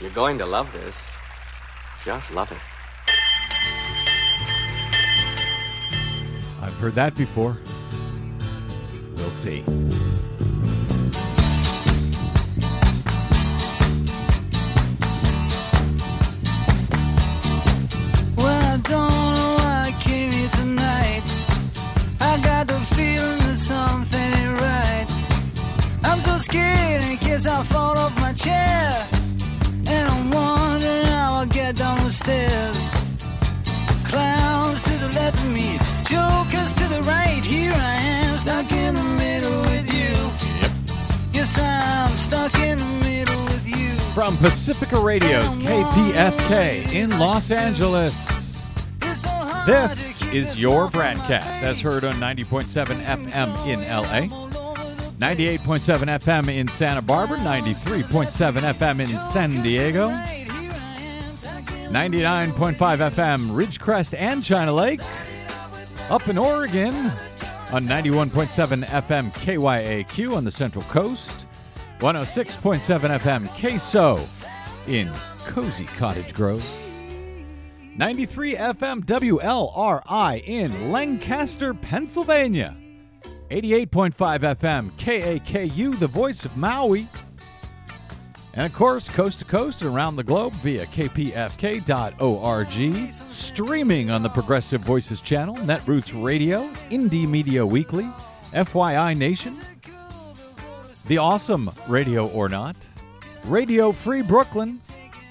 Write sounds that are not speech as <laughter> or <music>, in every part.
You're going to love this. Just love it. I've heard that before. We'll see. Well, I don't know why I came here tonight. I got the feeling that something right. I'm so scared in case I fall off my chair. And I'm wondering how I'll get down the stairs. Clowns to the left of me, jokers to the right. Here I am, stuck in the middle with you. Yes, I'm stuck in the middle with you. From Pacifica Radio's KPFK in Los Angeles. It's so hard This is your broadcast, as heard on 90.7 FM in LA, 98.7 FM in Santa Barbara, 93.7 FM in San Diego, 99.5 FM Ridgecrest and China Lake, up in Oregon on 91.7 FM KYAQ on the Central Coast, 106.7 FM KSO in cozy Cottage Grove. 93 FM WLRI in Lancaster, Pennsylvania. 88.5 FM KAKU, the voice of Maui. And of course, coast to coast and around the globe via kpfk.org. Streaming on the Progressive Voices channel, Netroots Radio, Indie Media Weekly, FYI Nation, The Awesome Radio or Not, Radio Free Brooklyn,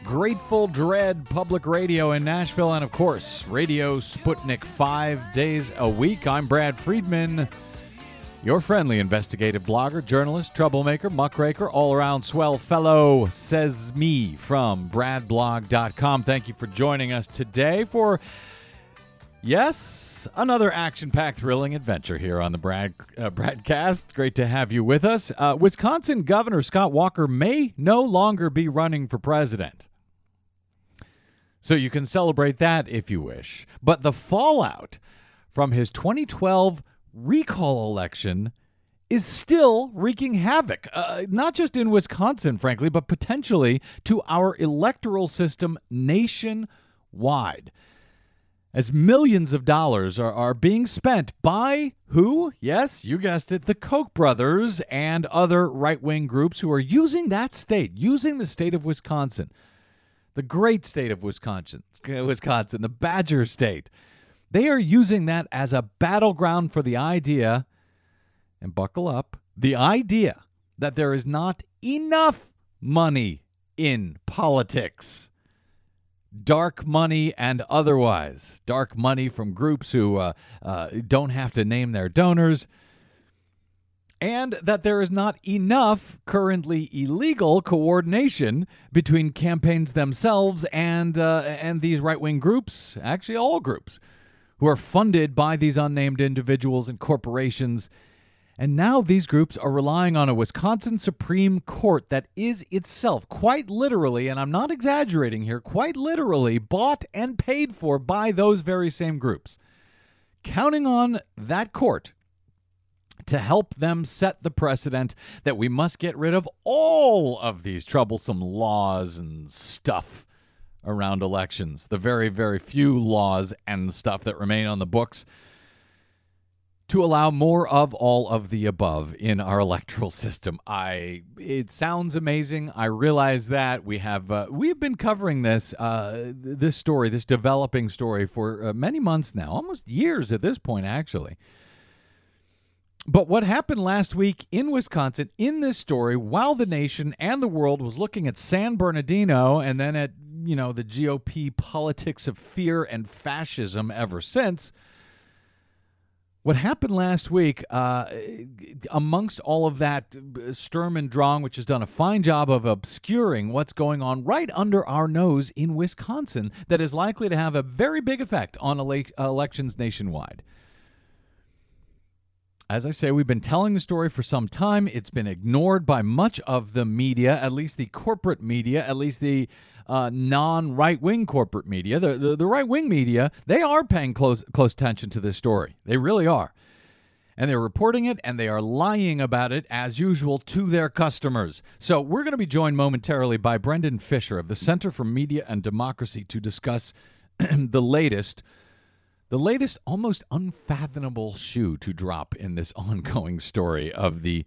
Grateful Dread Public Radio in Nashville, and of course, Radio Sputnik five days a week. I'm Brad Friedman, your friendly investigative blogger, journalist, troublemaker, muckraker, all around swell fellow, says me from bradblog.com. Thank you for joining us today for, yes, another action packed, thrilling adventure here on the Brad, uh, Bradcast. Great to have you with us. Uh, Wisconsin Governor Scott Walker may no longer be running for president. So you can celebrate that if you wish. But the fallout from his 2012 recall election is still wreaking havoc, uh, not just in Wisconsin, frankly, but potentially to our electoral system nationwide. As millions of dollars are, are being spent by who? Yes, you guessed it, the Koch brothers and other right wing groups who are using that state, using the state of Wisconsin the great state of Wisconsin, Wisconsin, the Badger state. They are using that as a battleground for the idea, and buckle up, the idea that there is not enough money in politics. Dark money and otherwise. Dark money from groups who uh, uh, don't have to name their donors and that there is not enough currently illegal coordination between campaigns themselves and uh, and these right wing groups, actually all groups, who are funded by these unnamed individuals and corporations. And now these groups are relying on a Wisconsin Supreme Court that is itself quite literally, and I'm not exaggerating here, quite literally bought and paid for by those very same groups. Counting on that court to help them set the precedent that we must get rid of all of these troublesome laws and stuff around elections, the very, very few laws and stuff that remain on the books to allow more of all of the above in our electoral system. I it sounds amazing. I realize that we have uh, we've been covering this uh, this story, this developing story for uh, many months now, almost years at this point actually. But what happened last week in Wisconsin in this story, while the nation and the world was looking at San Bernardino and then at, you know, the GOP politics of fear and fascism ever since, what happened last week, uh, amongst all of that, Sturm and Drang, which has done a fine job of obscuring what's going on right under our nose in Wisconsin, that is likely to have a very big effect on ele- elections nationwide. As I say, we've been telling the story for some time. It's been ignored by much of the media, at least the corporate media, at least the uh, non right wing corporate media. The, the, the right wing media, they are paying close, close attention to this story. They really are. and they're reporting it and they are lying about it as usual to their customers. So we're going to be joined momentarily by Brendan Fischer of the Center for Media and Democracy to discuss <clears throat> the latest the latest almost unfathomable shoe to drop in this <laughs> ongoing story of the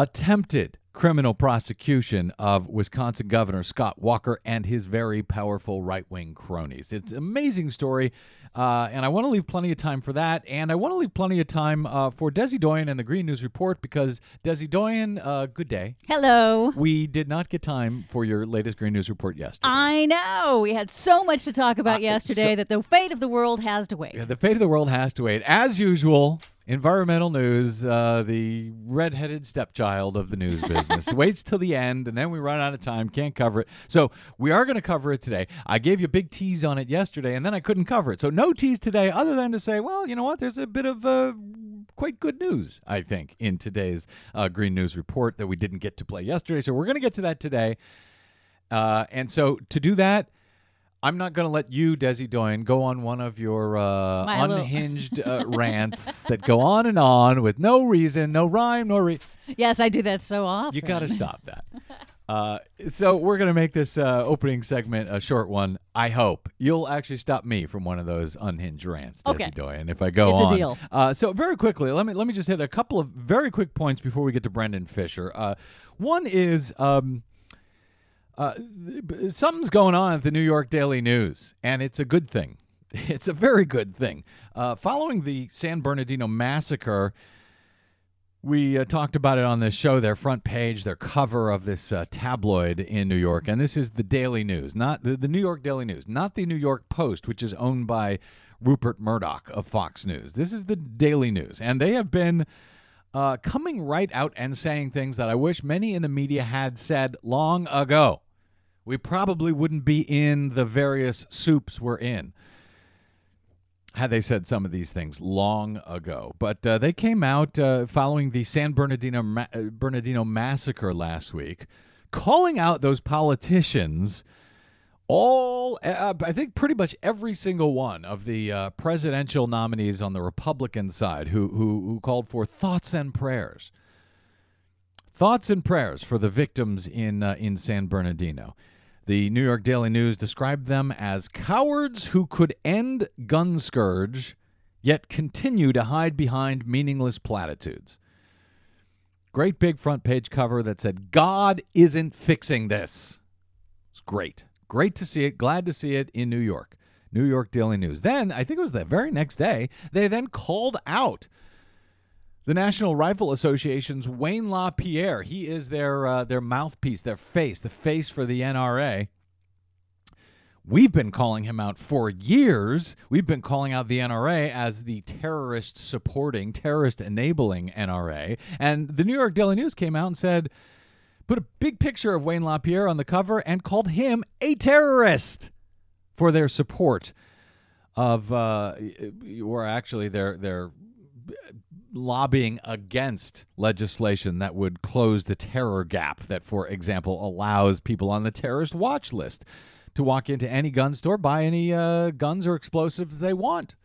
attempted criminal prosecution of Wisconsin Governor Scott Walker and his very powerful right wing cronies. It's an amazing story. Uh, and I want to leave plenty of time for that. And I want to leave plenty of time uh, for Desi Doyen and the Green News Report because, Desi Doyen, uh, good day. Hello. We did not get time for your latest Green News Report yesterday. I know. We had so much to talk about Uh, yesterday so- that the fate of the world has to wait. Yeah, the fate of the world has to wait. As usual, environmental news, uh, the redheaded stepchild of the news business, <laughs> waits till the end, and then we run out of time, can't cover it. So we are going to cover it today. I gave you a big tease on it yesterday, and then I couldn't cover it. So no tease today, other than to say, well, you know what? There's a bit of uh, quite good news, I think, in today's uh, Green News report that we didn't get to play yesterday. So we're going to get to that today. Uh, and so to do that, I'm not going to let you, Desi Doyen, go on one of your uh, unhinged uh, <laughs> rants that go on and on with no reason, no rhyme, no re. Yes, I do that so often. You got to stop that. <laughs> Uh, so we're going to make this uh, opening segment a short one. I hope you'll actually stop me from one of those unhinged rants, Desi Okay. Doyen, if I go It's a deal. Uh, so very quickly, let me let me just hit a couple of very quick points before we get to Brendan Fischer. Uh, one is. Um, uh, something's going on at the New York Daily News, and it's a good thing. <laughs> It's a very good thing. Uh, following the San Bernardino massacre, we uh, talked about it on this show. Their front page, their cover of this uh, tabloid in New York, and this is the Daily News, not the, the New York Daily News, not the New York Post, which is owned by Rupert Murdoch of Fox News. This is the Daily News, and they have been uh, coming right out and saying things that I wish many in the media had said long ago. We probably wouldn't be in the various soups we're in had they said some of these things long ago. But uh, they came out uh, following the San Bernardino ma- uh, Bernardino massacre last week, calling out those politicians. All, uh, I think, pretty much every single one of the uh, presidential nominees on the Republican side who, who who called for thoughts and prayers, thoughts and prayers for the victims in uh, in San Bernardino. The New York Daily News described them as cowards who could end gun scourge, yet continue to hide behind meaningless platitudes. Great big front page cover that said, God isn't fixing this. It's great. Great to see it. Glad to see it in New York. New York Daily News. Then, I think it was the very next day, they then called out the National Rifle Association's Wayne LaPierre. He is their uh, their mouthpiece, their face, the face for the NRA. We've been calling him out for years. We've been calling out the NRA as the terrorist supporting, terrorist enabling NRA. And the New York Daily News came out and said, put a big picture of Wayne LaPierre on the cover and called him a terrorist for their support of, uh, or actually their their lobbying against legislation that would close the terror gap that, for example, allows people on the terrorist watch list to walk into any gun store, buy any uh, guns or explosives they want.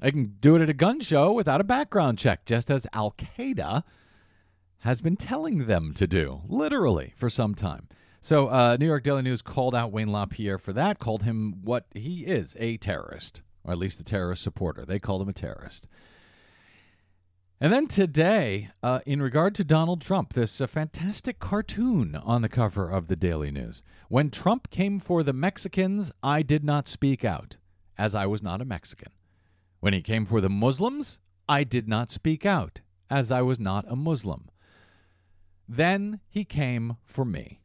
They can do it at a gun show without a background check, just as Al Qaeda has been telling them to do, literally, for some time. So, uh, New York Daily News called out Wayne LaPierre for that, called him what he is a terrorist, or at least a terrorist supporter. They called him a terrorist. And then today, uh, in regard to Donald Trump, this a fantastic cartoon on the cover of the Daily News. When Trump came for the Mexicans, I did not speak out, as I was not a Mexican. When he came for the Muslims, I did not speak out, as I was not a Muslim. Then he came for me.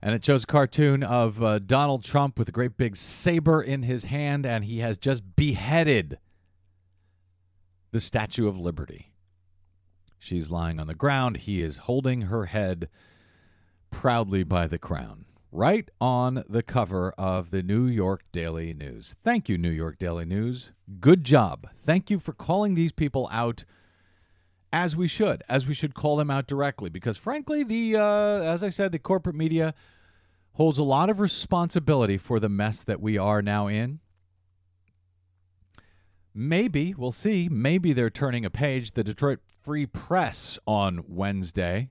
And it shows a cartoon of uh, Donald Trump with a great big saber in his hand, and he has just beheaded the Statue of Liberty. She's lying on the ground. He is holding her head proudly by the crown, right on the cover of the New York Daily News. Thank you, New York Daily News. Good job. Thank you for calling these people out as we should, as we should call them out directly, because frankly, the uh, as I said, the corporate media holds a lot of responsibility for the mess that we are now in. Maybe, we'll see, maybe they're turning a page. The Detroit Free Press on Wednesday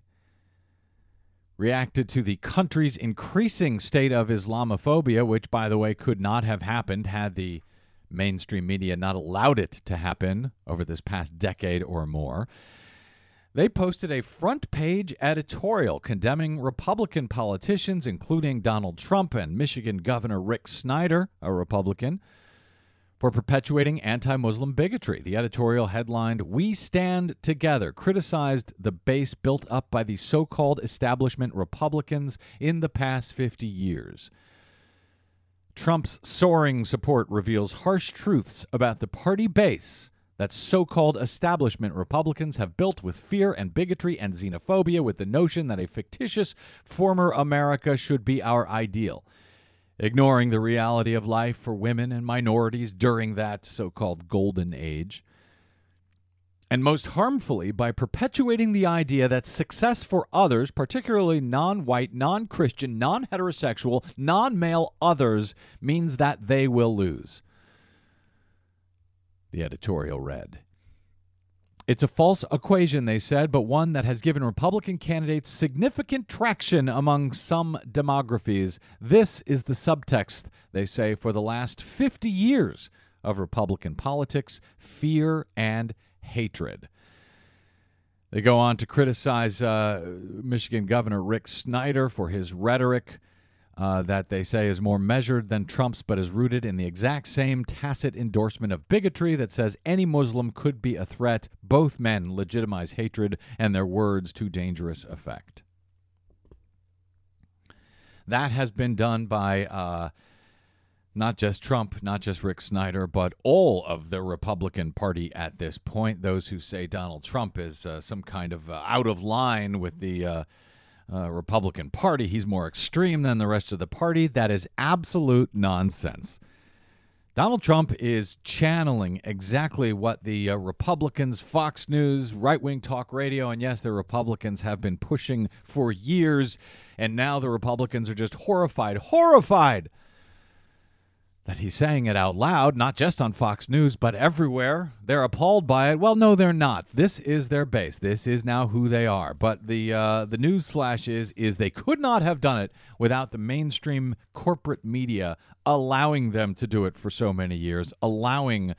reacted to the country's increasing state of Islamophobia, which, by the way, could not have happened had the mainstream media not allowed it to happen over this past decade or more. They posted a front page editorial condemning Republican politicians, including Donald Trump and Michigan Governor Rick Snyder, a Republican, for perpetuating anti Muslim bigotry. The editorial headlined, We Stand Together, criticized the base built up by the so called establishment Republicans in the past 50 years. Trump's soaring support reveals harsh truths about the party base that so called establishment Republicans have built with fear and bigotry and xenophobia with the notion that a fictitious former America should be our ideal, ignoring the reality of life for women and minorities during that so called golden age. And most harmfully, by perpetuating the idea that success for others, particularly non white, non Christian, non heterosexual, non male others, means that they will lose the editorial read. It's a false equation, they said, but one that has given Republican candidates significant traction among some demographies. This is the subtext, they say, for the last 50 years of Republican politics fear and hatred. They go on to criticize uh, Michigan Governor Rick Snyder for his rhetoric uh, that they say is more measured than Trump's, but is rooted in the exact same tacit endorsement of bigotry that says any Muslim could be a threat. Both men legitimize hatred and their words to dangerous effect. That has been done by uh, not just Trump, not just Rick Snyder, but all of the Republican Party at this point. Those who say Donald Trump is uh, some kind of uh, out of line with the uh, uh, Republican Party. He's more extreme than the rest of the party. That is absolute nonsense. Donald Trump is channeling exactly what the uh, Republicans, Fox News, right wing talk radio, and yes, the Republicans have been pushing for years. And now the Republicans are just horrified, horrified that he's saying it out loud, not just on Fox News, but everywhere. They're appalled by it. Well, no, they're not. This is their base. This is now who they are. But the uh, the news flash is is they could not have done it without the mainstream corporate media allowing them to do it for so many years, allowing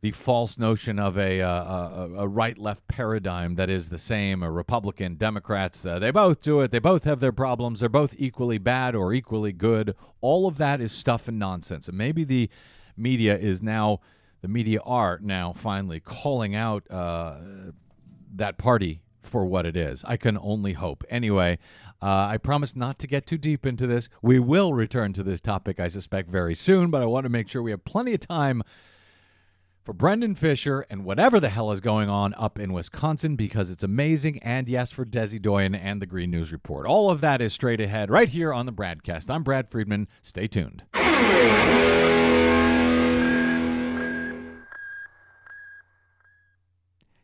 the false notion of a, uh, a, a right left paradigm that is the same. A Republican, Democrats, uh, they both do it. They both have their problems. They're both equally bad or equally good. All of that is stuff and nonsense. And maybe the media is now, the media are now finally calling out uh, that party for what it is. I can only hope. Anyway, uh, I promise not to get too deep into this. We will return to this topic, I suspect, very soon, but I want to make sure we have plenty of time for Brendan Fischer and whatever the hell is going on up in Wisconsin because it's amazing. And yes, for Desi Doyen and the Green News Report. All of that is straight ahead right here on the BradCast. I'm Brad Friedman. Stay tuned.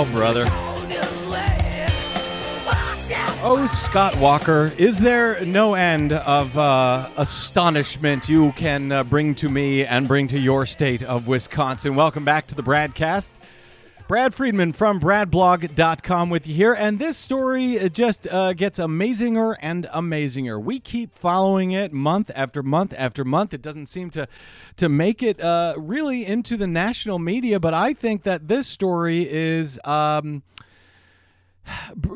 Oh, brother. Oh, Scott Walker, is there no end of uh, astonishment you can uh, bring to me and bring to your state of Wisconsin? Welcome back to the Bradcast. Brad Friedman from BradBlog.com with you here, and this story uh, just uh, gets amazinger and amazinger. We keep following it month after month after month. It doesn't seem to to make it uh, really into the national media, but I think that this story is. Um,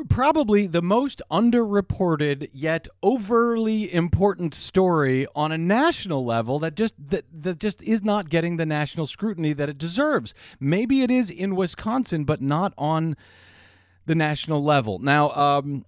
probably the most underreported yet overly important story on a national level that just that, that just is not getting the national scrutiny that it deserves. Maybe it is in Wisconsin, but not on the national level. Now, um,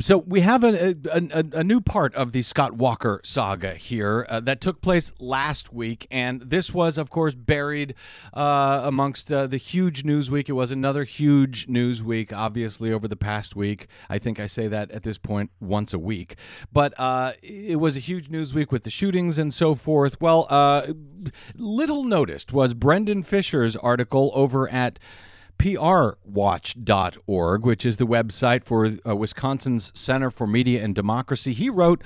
so we have a, a, a, new part of the Scott Walker saga here uh, that took place last week, and this was, of course, buried uh, amongst uh, the huge news week. It was another huge news week, obviously, over the past week. I think I say that at this point once a week, but uh, it was a huge news week with the shootings and so forth. Well, uh, little noticed was Brendan Fischer's article over at prwatch.org, which is the website for uh, Wisconsin's Center for Media and Democracy. He wrote,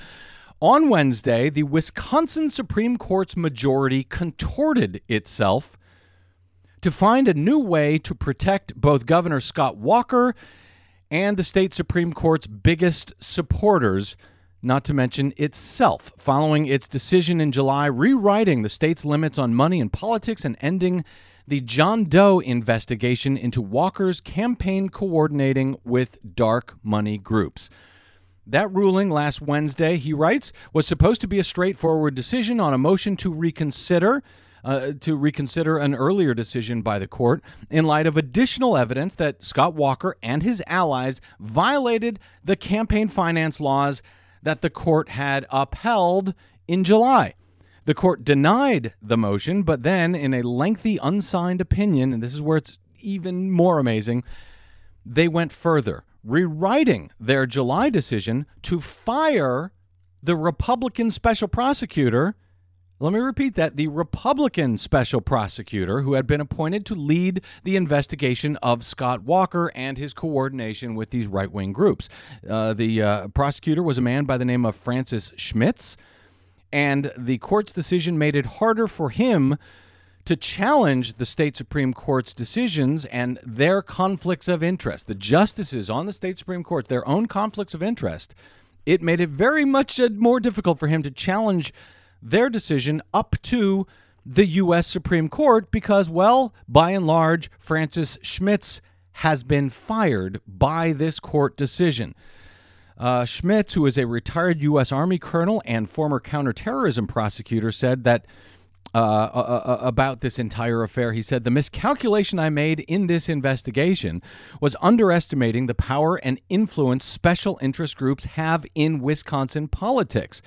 on Wednesday, the Wisconsin Supreme Court's majority contorted itself to find a new way to protect both Governor Scott Walker and the state Supreme Court's biggest supporters, not to mention itself, following its decision in July rewriting the state's limits on money in politics and ending the John Doe investigation into Walker's campaign coordinating with dark money groups. That ruling last Wednesday, he writes, was supposed to be a straightforward decision on a motion to reconsider. Uh, to reconsider an earlier decision by the court in light of additional evidence that Scott Walker and his allies violated the campaign finance laws that the court had upheld in July. The court denied the motion, but then, in a lengthy unsigned opinion, and this is where it's even more amazing, they went further, rewriting their July decision to fire the Republican special prosecutor. Let me repeat that the Republican special prosecutor who had been appointed to lead the investigation of Scott Walker and his coordination with these right wing groups. Uh, the uh, prosecutor was a man by the name of Francis Schmitz, and the court's decision made it harder for him to challenge the state Supreme Court's decisions and their conflicts of interest. The justices on the state Supreme Court, their own conflicts of interest, it made it very much uh, more difficult for him to challenge their decision up to the U.S. Supreme Court because, well, by and large, Francis Schmitz has been fired by this court decision. Uh, Schmitz, who is a retired U.S. Army colonel and former counterterrorism prosecutor, said that uh, uh, uh, about this entire affair. He said, The miscalculation I made in this investigation was underestimating the power and influence special interest groups have in Wisconsin politics.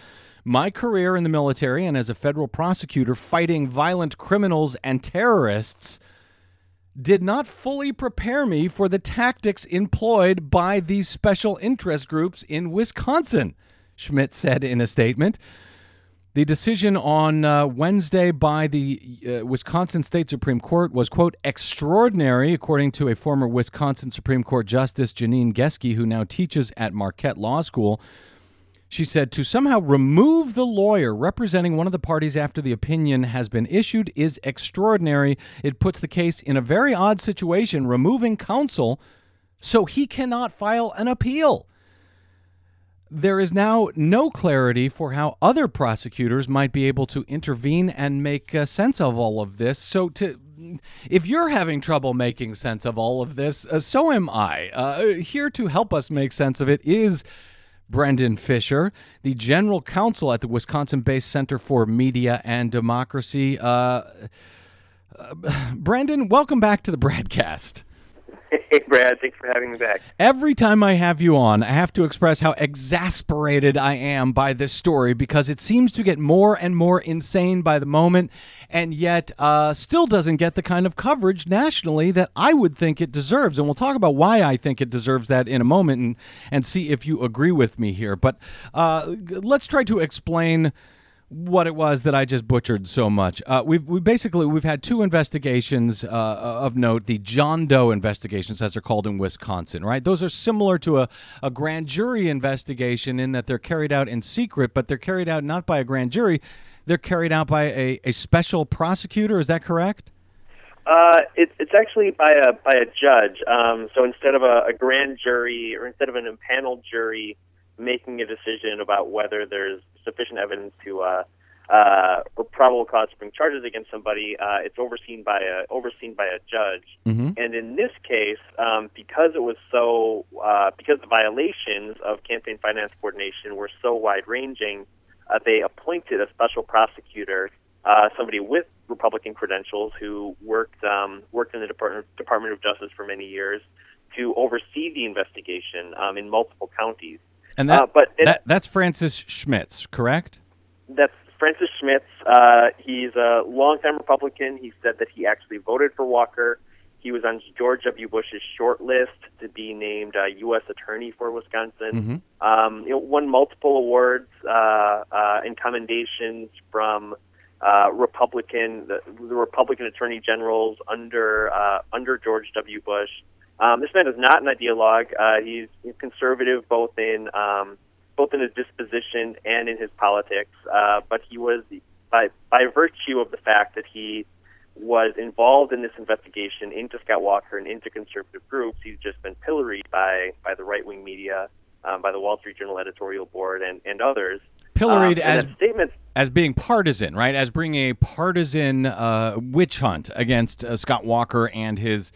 My career in the military and as a federal prosecutor fighting violent criminals and terrorists did not fully prepare me for the tactics employed by these special interest groups in Wisconsin, Schmidt said in a statement. The decision on uh, Wednesday by the uh, Wisconsin State Supreme Court was, quote, extraordinary, according to a former Wisconsin Supreme Court Justice, Janine Geske, who now teaches at Marquette Law School. She said to somehow remove the lawyer representing one of the parties after the opinion has been issued is extraordinary. It puts the case in a very odd situation, removing counsel so he cannot file an appeal. There is now no clarity for how other prosecutors might be able to intervene and make uh, sense of all of this. So, to if you're having trouble making sense of all of this, uh, so am I. Uh, here to help us make sense of it is Brendan Fischer, the general counsel at the Wisconsin based Center for Media and Democracy. Uh, uh, <sighs> Brendan, welcome back to the BradCast. Hey, Brad. Thanks for having me back. Every time I have you on, I have to express how exasperated I am by this story because it seems to get more and more insane by the moment, and yet uh, still doesn't get the kind of coverage nationally that I would think it deserves. And we'll talk about why I think it deserves that in a moment and, and see if you agree with me here. But uh, let's try to explain what it was that I just butchered so much. Uh, we've we basically we've had two investigations uh, of note, the John Doe investigations, as they're called in Wisconsin. Right, those are similar to a, a grand jury investigation in that they're carried out in secret, but they're carried out not by a grand jury, they're carried out by a, a special prosecutor. Is that correct? Uh, it, it's actually by a by a judge. Um, so instead of a, a grand jury or instead of an impaneled jury making a decision about whether there's sufficient evidence to uh, uh, or probable cause to bring charges against somebody, uh, it's overseen by a overseen by a judge. Mm-hmm. And in this case, um, because it was so uh, because the violations of campaign finance coordination were so wide ranging, uh, they appointed a special prosecutor, uh, somebody with Republican credentials who worked um, worked in the Department Department of Justice for many years to oversee the investigation um, in multiple counties. And that, Uh, but it- that that's Francis Schmitz, correct? That's Francis Schmitz. Uh, he's a longtime Republican. He said that he actually voted for Walker. He was on George W. Bush's short list to be named uh, U.S. Attorney for Wisconsin. Um, you know, won multiple awards uh, uh, and commendations from uh, Republican the, the Republican Attorney Generals under uh, under George W. Bush. Um, this man is not an ideologue. Uh, he's conservative both in um, both in his disposition and in his politics. Uh, but he was, by by virtue of the fact that he was involved in this investigation into Scott Walker and into conservative groups, he's just been pilloried by by the right wing media, um, by the Wall Street Journal editorial board, and and others. Pilloried Um, as that statement as being partisan, right? As bringing a partisan uh, witch hunt against uh, Scott Walker and his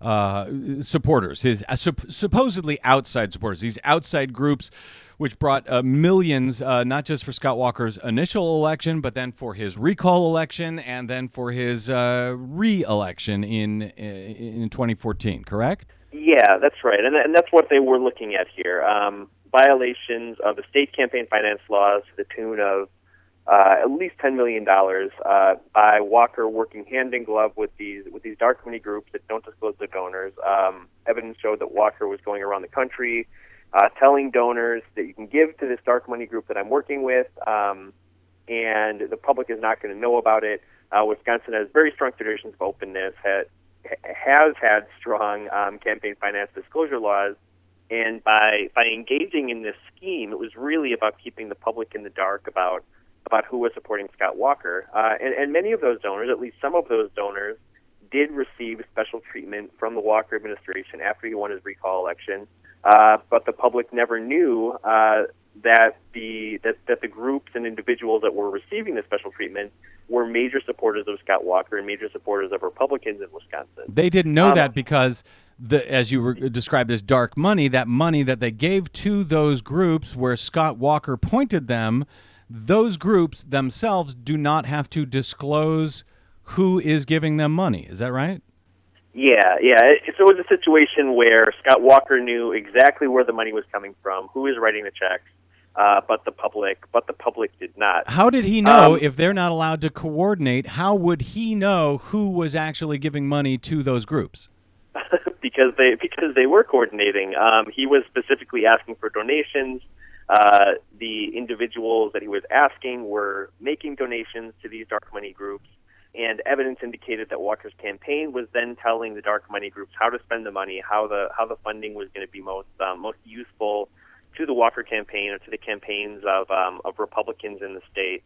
uh, supporters, his uh, sup- supposedly outside supporters, these outside groups, which brought uh, millions, uh, not just for Scott Walker's initial election, but then for his recall election and then for his uh, re-election in in 2014. Correct? Yeah, that's right, and, and that's what they were looking at here. Um, violations of the state campaign finance laws to the tune of uh, at least ten million dollars uh, by Walker working hand in glove with these with these dark money groups that don't disclose their donors. Um, evidence showed that Walker was going around the country uh, telling donors that you can give to this dark money group that I'm working with, um, and the public is not going to know about it. Uh, Wisconsin has very strong traditions of openness. Had, has had strong um, campaign finance disclosure laws, and by by engaging in this scheme, it was really about keeping the public in the dark about about who was supporting Scott Walker. Uh, and, and many of those donors, at least some of those donors, did receive special treatment from the Walker administration after he won his recall election. Uh, but the public never knew uh, that the that, that the groups and individuals that were receiving the special treatment were major supporters of Scott Walker and major supporters of Republicans in Wisconsin. They didn't know Um, that because the as you were described as dark money, that money that they gave to those groups where Scott Walker pointed them, those groups themselves do not have to disclose who is giving them money. Is that right? Yeah, yeah. So it was a situation where Scott Walker knew exactly where the money was coming from, who was writing the checks, uh, but the public, but the public did not. How did he know Um, if they're not allowed to coordinate? How would he know who was actually giving money to those groups? <laughs> because they because they were coordinating. Um, he was specifically asking for donations. Uh, the individuals that he was asking were making donations to these dark money groups, and evidence indicated that Walker's campaign was then telling the dark money groups how to spend the money, how the how the funding was going to be most um, most useful to the Walker campaign or to the campaigns of um, of Republicans in the state.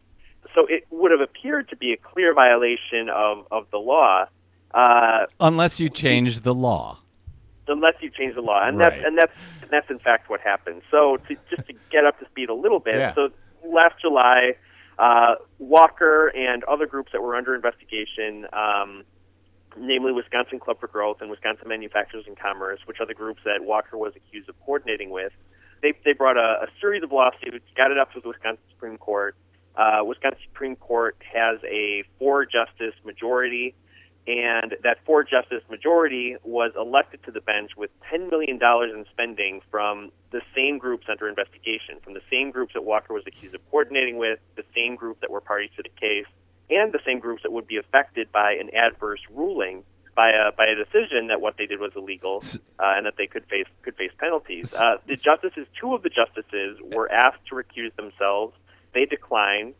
So it would have appeared to be a clear violation of, of the law. Uh, Unless you change the law. unless you change the law, and Right. that's and that's and that's in fact what happened. So to, just to get up to speed a little bit, Yeah. so last July, uh, Walker and other groups that were under investigation, um, namely Wisconsin Club for Growth and Wisconsin Manufacturers and Commerce, which are the groups that Walker was accused of coordinating with, they they brought a, a series of lawsuits, got it up to the Wisconsin Supreme Court. Uh, Wisconsin Supreme Court has a four justice majority and that four justice majority was elected to the bench with $10 million in spending from the same groups under investigation, from the same groups that Walker was accused of coordinating with, the same group that were parties to the case, and the same groups that would be affected by an adverse ruling by a by a decision that what they did was illegal uh, and that they could face could face penalties. Uh, the justices, two of the justices, were asked to recuse themselves. They declined.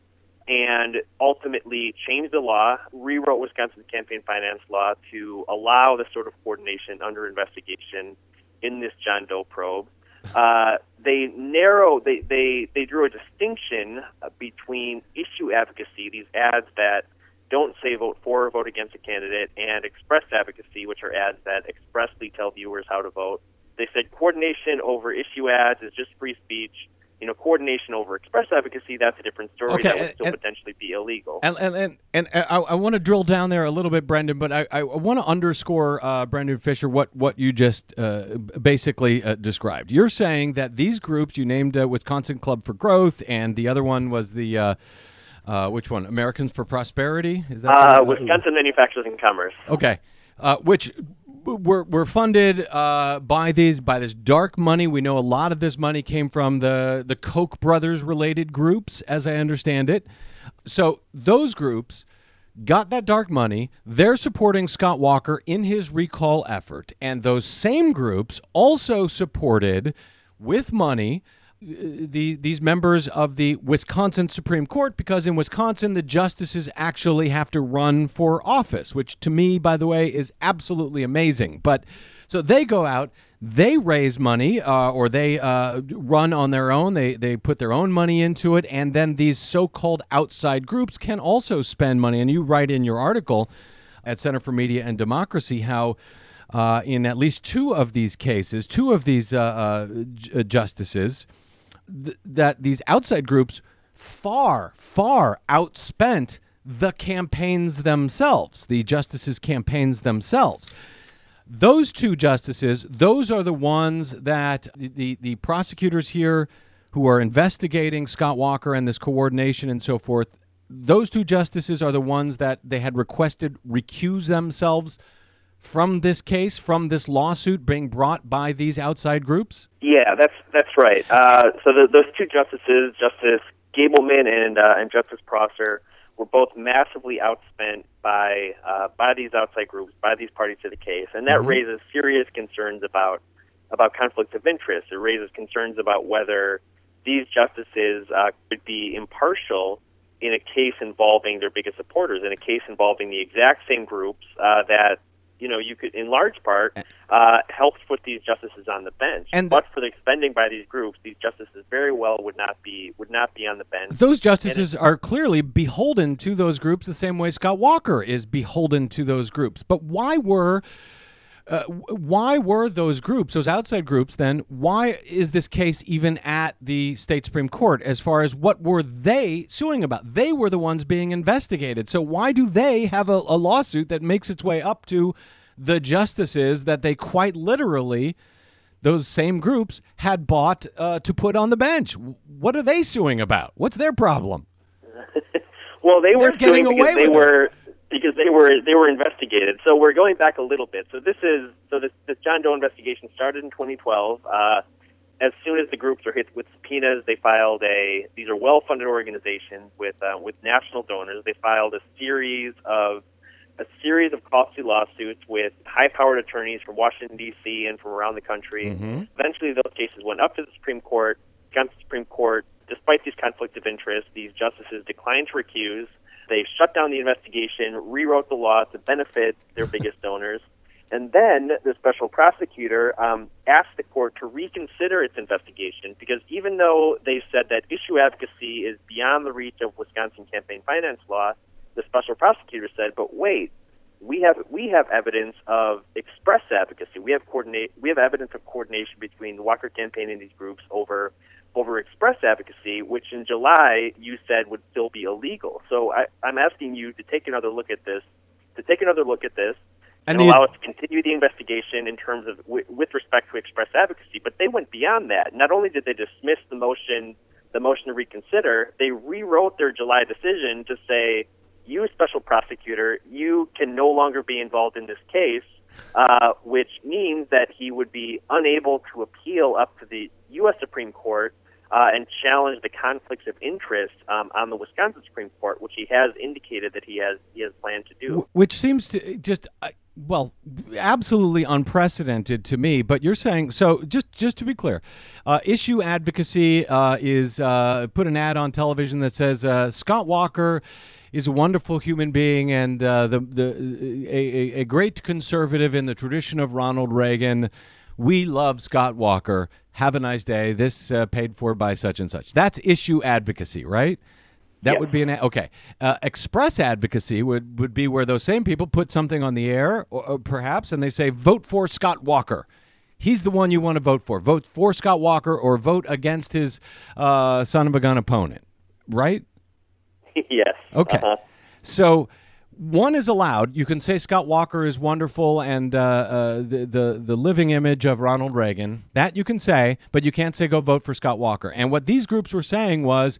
And ultimately changed the law, rewrote Wisconsin's campaign finance law to allow this sort of coordination under investigation in this John Doe probe. <laughs> Uh, they narrow, they, they, they drew a distinction between issue advocacy, these ads that don't say vote for or vote against a candidate, and express advocacy, which are ads that expressly tell viewers how to vote. They said coordination over issue ads is just free speech. You know, coordination over express advocacy, that's a different story. Okay, that would still and- potentially be illegal. And and and, and I, I want to drill down there a little bit, Brendan, but I, I want to underscore, uh, Brendan Fischer, what what you just uh, basically uh, described. You're saying that these groups you named uh, Wisconsin Club for Growth, and the other one was the uh, uh, which one? Americans for Prosperity. Is that Uh, Wisconsin Manufacturers and Commerce. Okay, uh, which were were funded uh, by these by this dark money. We know a lot of this money came from the the Koch brothers related groups, as I understand it. So those groups got that dark money. They're supporting Scott Walker in his recall effort, and those same groups also supported with money the these members of the Wisconsin Supreme Court because in Wisconsin the justices actually have to run for office, which to me, by the way, is absolutely amazing. But so they go out, they raise money, uh, or they uh, run on their own. They they put their own money into it, and then these so-called outside groups can also spend money. And you write in your article at Center for Media and Democracy how uh, in at least two of these cases, two of these uh, uh, uh, justices, th- that these outside groups far, far outspent the campaigns themselves, the justices' campaigns themselves. Those two justices, those are the ones that the, the, the prosecutors here who are investigating Scott Walker and this coordination and so forth, those two justices are the ones that they had requested recuse themselves from this case, from this lawsuit being brought by these outside groups? Yeah, that's that's right. Uh, so the, those two justices, Justice Gableman and uh, and Justice Prosser, were both massively outspent by uh, by these outside groups, by these parties to the case, and that raises serious concerns about about conflicts of interest. It raises concerns about whether these justices uh, could be impartial in a case involving their biggest supporters, in a case involving the exact same groups uh, that you know you could, in large part, uh, helped put these justices on the bench. And- but for the spending by these groups, these justices very well would not be would not be on the bench. Those justices are clearly beholden to those groups the same way Scott Walker is beholden to those groups. But why were uh, why were those groups, those outside groups, then? Why is this case even at the state supreme court? As far as what were they suing about? They were the ones being investigated. So why do they have a, a lawsuit that makes its way up to the justices that they quite literally? Those same groups had bought uh, to put on the bench. What are they suing about? What's their problem? <laughs> Well, they were They're suing because they with it. Because they were they were investigated. So we're going back a little bit. So this is so this, this John Doe investigation started in 2012. Uh, as soon as the groups are hit with subpoenas, they filed a. These are well-funded organizations with uh, with national donors. They filed a series of a series of costly lawsuits with high-powered attorneys from Washington D.C. and from around the country. Eventually, those cases went up to the Supreme Court. Got to the Supreme Court. Despite these conflicts of interest, these justices declined to recuse. They shut down the investigation, rewrote the law to benefit their <laughs> biggest donors, and then the special prosecutor um, asked the court to reconsider its investigation because even though they said that issue advocacy is beyond the reach of Wisconsin campaign finance law, the special prosecutor said, "But wait, we have we have evidence of express advocacy. We have coordinate we have evidence of coordination between the Walker campaign and these groups over over express advocacy, which in July you said would still be illegal. So I, I'm asking you to take another look at this, to take another look at this, And and, the- allow us to continue the investigation in terms of with, with respect to express advocacy. But they went beyond that. Not only did they dismiss the motion, the motion to reconsider, they rewrote their July decision to say, "You, special prosecutor, you can no longer be involved in this case." Uh, which means that he would be unable to appeal up to the U.S. Supreme Court uh, and challenge the conflicts of interest um, on the Wisconsin Supreme Court, which he has indicated that he has he has planned to do. Which seems to just uh, well, absolutely unprecedented to me. But you're saying so. Just just to be clear, uh, issue advocacy uh, is uh, put an ad on television that says uh, Scott Walker is a wonderful human being and the the a, a great conservative in the tradition of Ronald Reagan. We love Scott Walker. Have a nice day. This uh, paid for by such and such. That's issue advocacy, right? That Yes. would be an okay. Uh, express advocacy would would be where those same people put something on the air, or, or perhaps, and they say, "Vote for Scott Walker." He's the one you want to vote for. Vote for Scott Walker, or vote against his uh, son of a gun opponent. Right? <laughs> yes. Okay. Uh-huh. So one is allowed. You can say Scott Walker is wonderful and uh, uh, the, the the living image of Ronald Reagan. That you can say, but you can't say go vote for Scott Walker. And what these groups were saying was.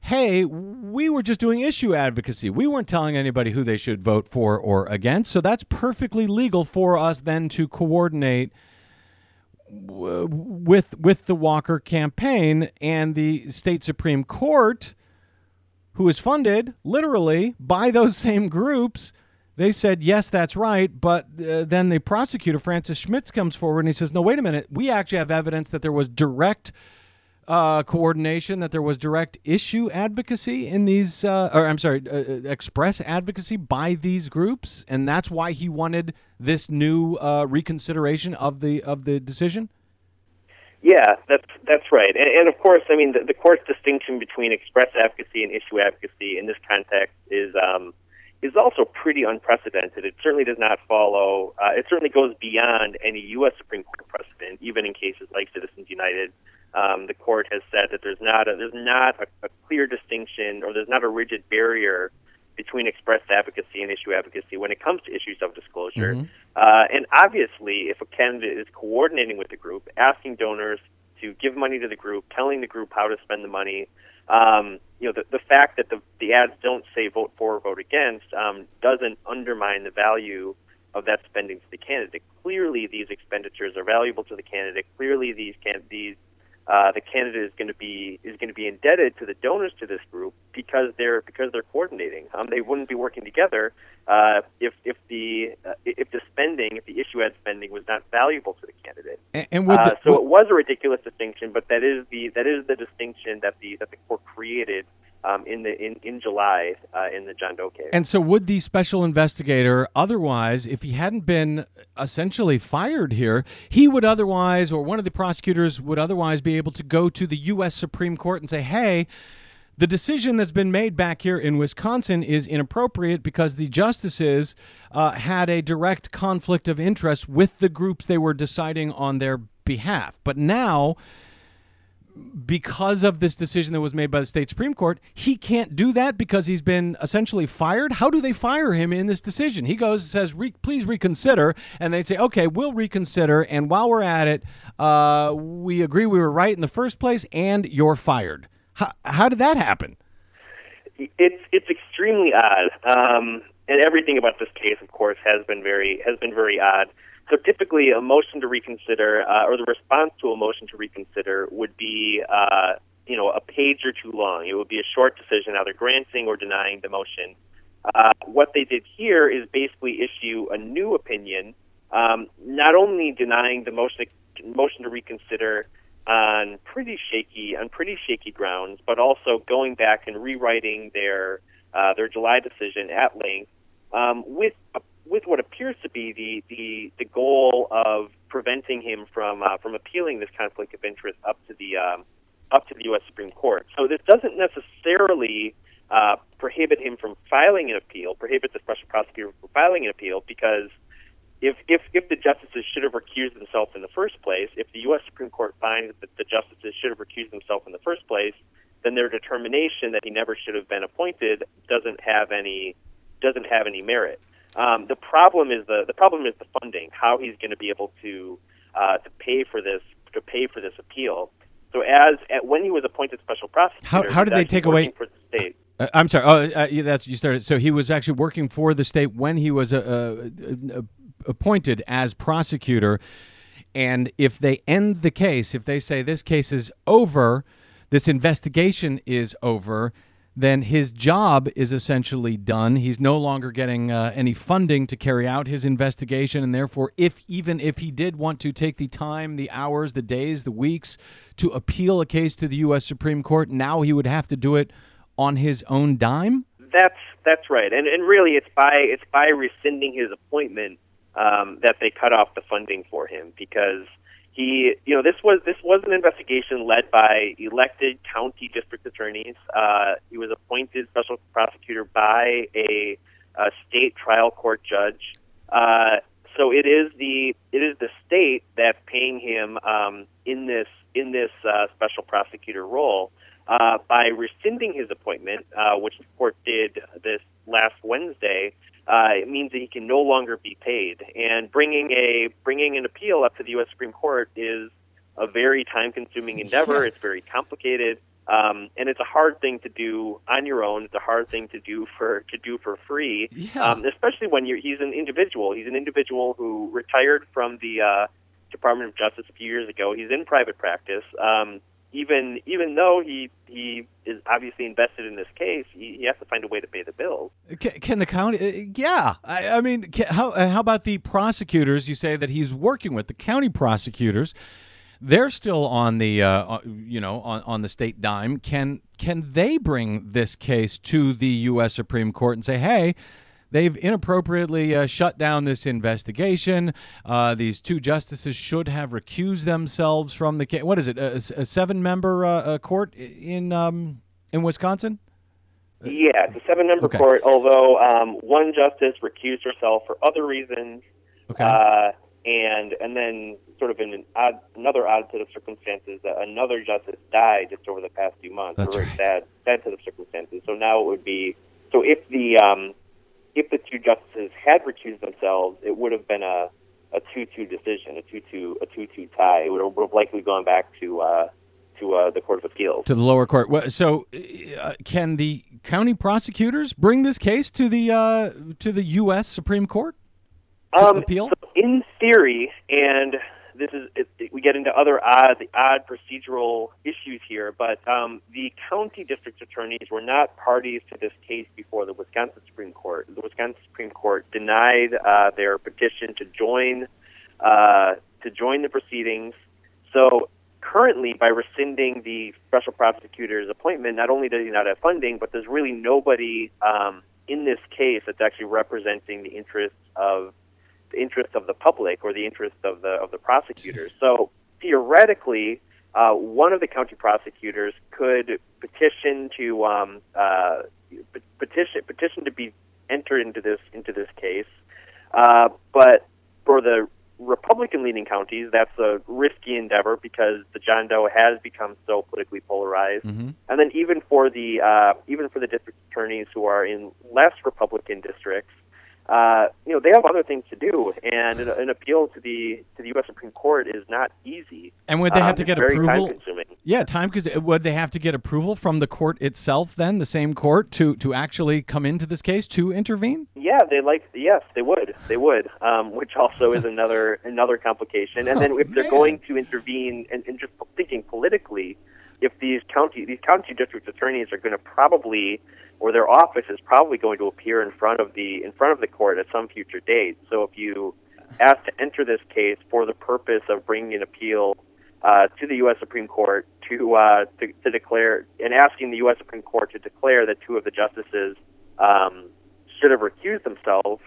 Hey, we were just doing issue advocacy. We weren't telling anybody who they should vote for or against. So that's perfectly legal for us then to coordinate w- with with the Walker campaign and the state supreme court who is funded literally by those <laughs> same groups they said yes that's right but uh, then the prosecutor francis schmitz comes forward and he says no wait a minute. We actually have evidence that there was direct uh, coordination that there was direct issue advocacy in these uh, or i'm sorry uh, uh, express advocacy by these groups and that's why he wanted this new uh, reconsideration of the of the decision Yeah, that's that's right, and, and of course, I mean the, the court's distinction between express advocacy and issue advocacy in this context is um, is also pretty unprecedented. It certainly does not follow. Uh, it certainly goes beyond any U.S. Supreme Court precedent, even in cases like Citizens United. Um, the court has said that there's not a, there's not a, a clear distinction, or there's not a rigid barrier between express advocacy and issue advocacy when it comes to issues of disclosure. Uh, and obviously, if a candidate is coordinating with the group, asking donors to give money to the group, telling the group how to spend the money, um, you know, the, the fact that the, the ads don't say vote for or vote against um, doesn't undermine the value of that spending to the candidate. Clearly, these expenditures are valuable to the candidate. Clearly, these can these uh, the candidate is going to be is going to be indebted to the donors to this group because they're because they're coordinating. Um, they wouldn't be working together uh, if if the uh, if the spending if the issue ad spending was not valuable to the candidate. and, and Uh, the, so with- it was a ridiculous distinction, but that is the that is the distinction that the that the court created um, in the in in July uh, in the John Doe case. And so, would the special investigator otherwise, if he hadn't been essentially fired here, he would otherwise, or one of the prosecutors would otherwise be able to go to the U.S. Supreme Court and say, hey, the decision that's been made back here in Wisconsin is inappropriate because the justices uh, had a direct conflict of interest with the groups they were deciding on their behalf. But now, because of this decision that was made by the state supreme court, he can't do that because he's been essentially fired. How do they fire him in this decision? He goes and says, Re- "Please reconsider," and they say, "Okay, we'll reconsider." And while we're at it, uh, we agree we were right in the first place, and you're fired. How, how did that happen? it's it's extremely odd, um, and everything about this case, of course, has been very has been very odd. So typically, a motion to reconsider uh, or the response to a motion to reconsider would be, uh, you know, a page or two long. It would be a short decision, either granting or denying the motion. Uh, what they did here is basically issue a new opinion, um, not only denying the motion motion to reconsider on pretty shaky on pretty shaky grounds, but also going back and rewriting their uh, their July decision at length um, with with what appears to be the, the the goal of preventing him from uh, from appealing this conflict of interest up to the um, up to the U.S. Supreme Court. So this doesn't necessarily uh, prohibit him from filing an appeal, prohibit the special prosecutor from filing an appeal, because if if if the justices should have recused themselves in the first place, if the U.S. Supreme Court finds that the justices should have recused themselves in the first place, then their determination that he never should have been appointed doesn't have any doesn't have any merit. Um, the problem is the the problem is the funding. How he's going to be able to uh, to pay for this to pay for this appeal. So as at, when he was appointed special prosecutor, How- how did they take away- for the state? Uh, I'm sorry. Oh, uh, yeah, that's you started. So he was actually working for the state when he was uh, uh, uh, appointed as prosecutor. And if they end the case, if they say this case is over, this investigation is over, then his job is essentially done. He's no longer getting uh, any funding to carry out his investigation, and therefore, if even if he did want to take the time, the hours, the days, the weeks to appeal a case to the U.S. Supreme Court, now he would have to do it on his own dime. That's that's right, and and really, it's by it's by rescinding his appointment um, that they cut off the funding for him because he, you know, this was this was an investigation led by elected county district attorneys. Uh, he was appointed special prosecutor by a, a state trial court judge. Uh, so it is the it is the state that's paying him um, in this in this uh, special prosecutor role. Uh, by rescinding his appointment, uh, which the court did this last Wednesday, uh, it means that he can no longer be paid. And bringing a bringing an appeal up to the U.S. Supreme Court is a very time-consuming endeavor. Yes. It's very complicated, um, and it's a hard thing to do on your own. It's a hard thing to do for to do for free, Yeah. um, especially when you're. He's an individual. He's an individual who retired from the uh, Department of Justice a few years ago. He's in private practice. Um, even even though he he is obviously invested in this case, he, he has to find a way to pay the bills. Can, can the county? Uh, yeah, I, I mean, ca how uh, how about the prosecutors? You say that he's working with the county prosecutors. They're still on the uh, uh, you know on, on the state dime. Can can they bring this case to the U.S. Supreme Court and say, hey? They've inappropriately uh, shut down this investigation. Uh, these two justices should have recused themselves from the case. What is it? A, a seven-member uh, uh, court in um, in Wisconsin? Yeah, it's a seven-member Okay. court. Although um, one justice recused herself for other reasons, Okay. uh, and and then sort of in an odd, another odd set of circumstances, uh, another justice died just over the past few months. That's right. sad, sad set of circumstances. So now it would be so if the um, if the two justices had recused themselves, it would have been a a two-two decision, a two-two a two-two tie. It would have, would have likely gone back to uh, to uh, the Court of Appeals. to the lower court. So, uh, can the county prosecutors bring this case to the uh, to the U.S. Supreme Court? Um, appeal? so in theory, and this is it, it- we get into other odd the odd procedural issues here, but um, the county district attorneys were not parties to this case before the Wisconsin Supreme Court. The Wisconsin Supreme Court denied uh, their petition to join uh, to join the proceedings. So currently, by rescinding the special prosecutor's appointment, not only does he not have funding, but there's really nobody um, in this case that's actually representing the interests of interest of the public or the interest of the of the prosecutors. So theoretically, uh, one of the county prosecutors could petition to um, uh, petition petition to be entered into this into this case, uh, but for the Republican leaning counties, that's a risky endeavor because the John Doe has become so politically polarized. Mm-hmm. And then even for the uh, even for the district attorneys who are in less Republican districts, uh, you know they have other things to do, and an, an appeal to the to the U.S. Supreme Court is not easy. And would they have Um, to get approval? Time-consuming. Yeah, time because would they have to get approval from the court itself? Then the same court to to actually come into this case to intervene. Yeah, they like. Yes, they would. They would. Um, which also is another another complication. And <laughs> then Oh, if they're going to intervene, and, and just thinking politically, if these county these county district attorneys are going to probably, or their office is probably going to appear in front of the in front of the court at some future date. So if you ask to enter this case for the purpose of bringing an appeal uh, to the U.S. Supreme Court to, uh, to to declare and asking the U.S. Supreme Court to declare that two of the justices um, should have recused themselves.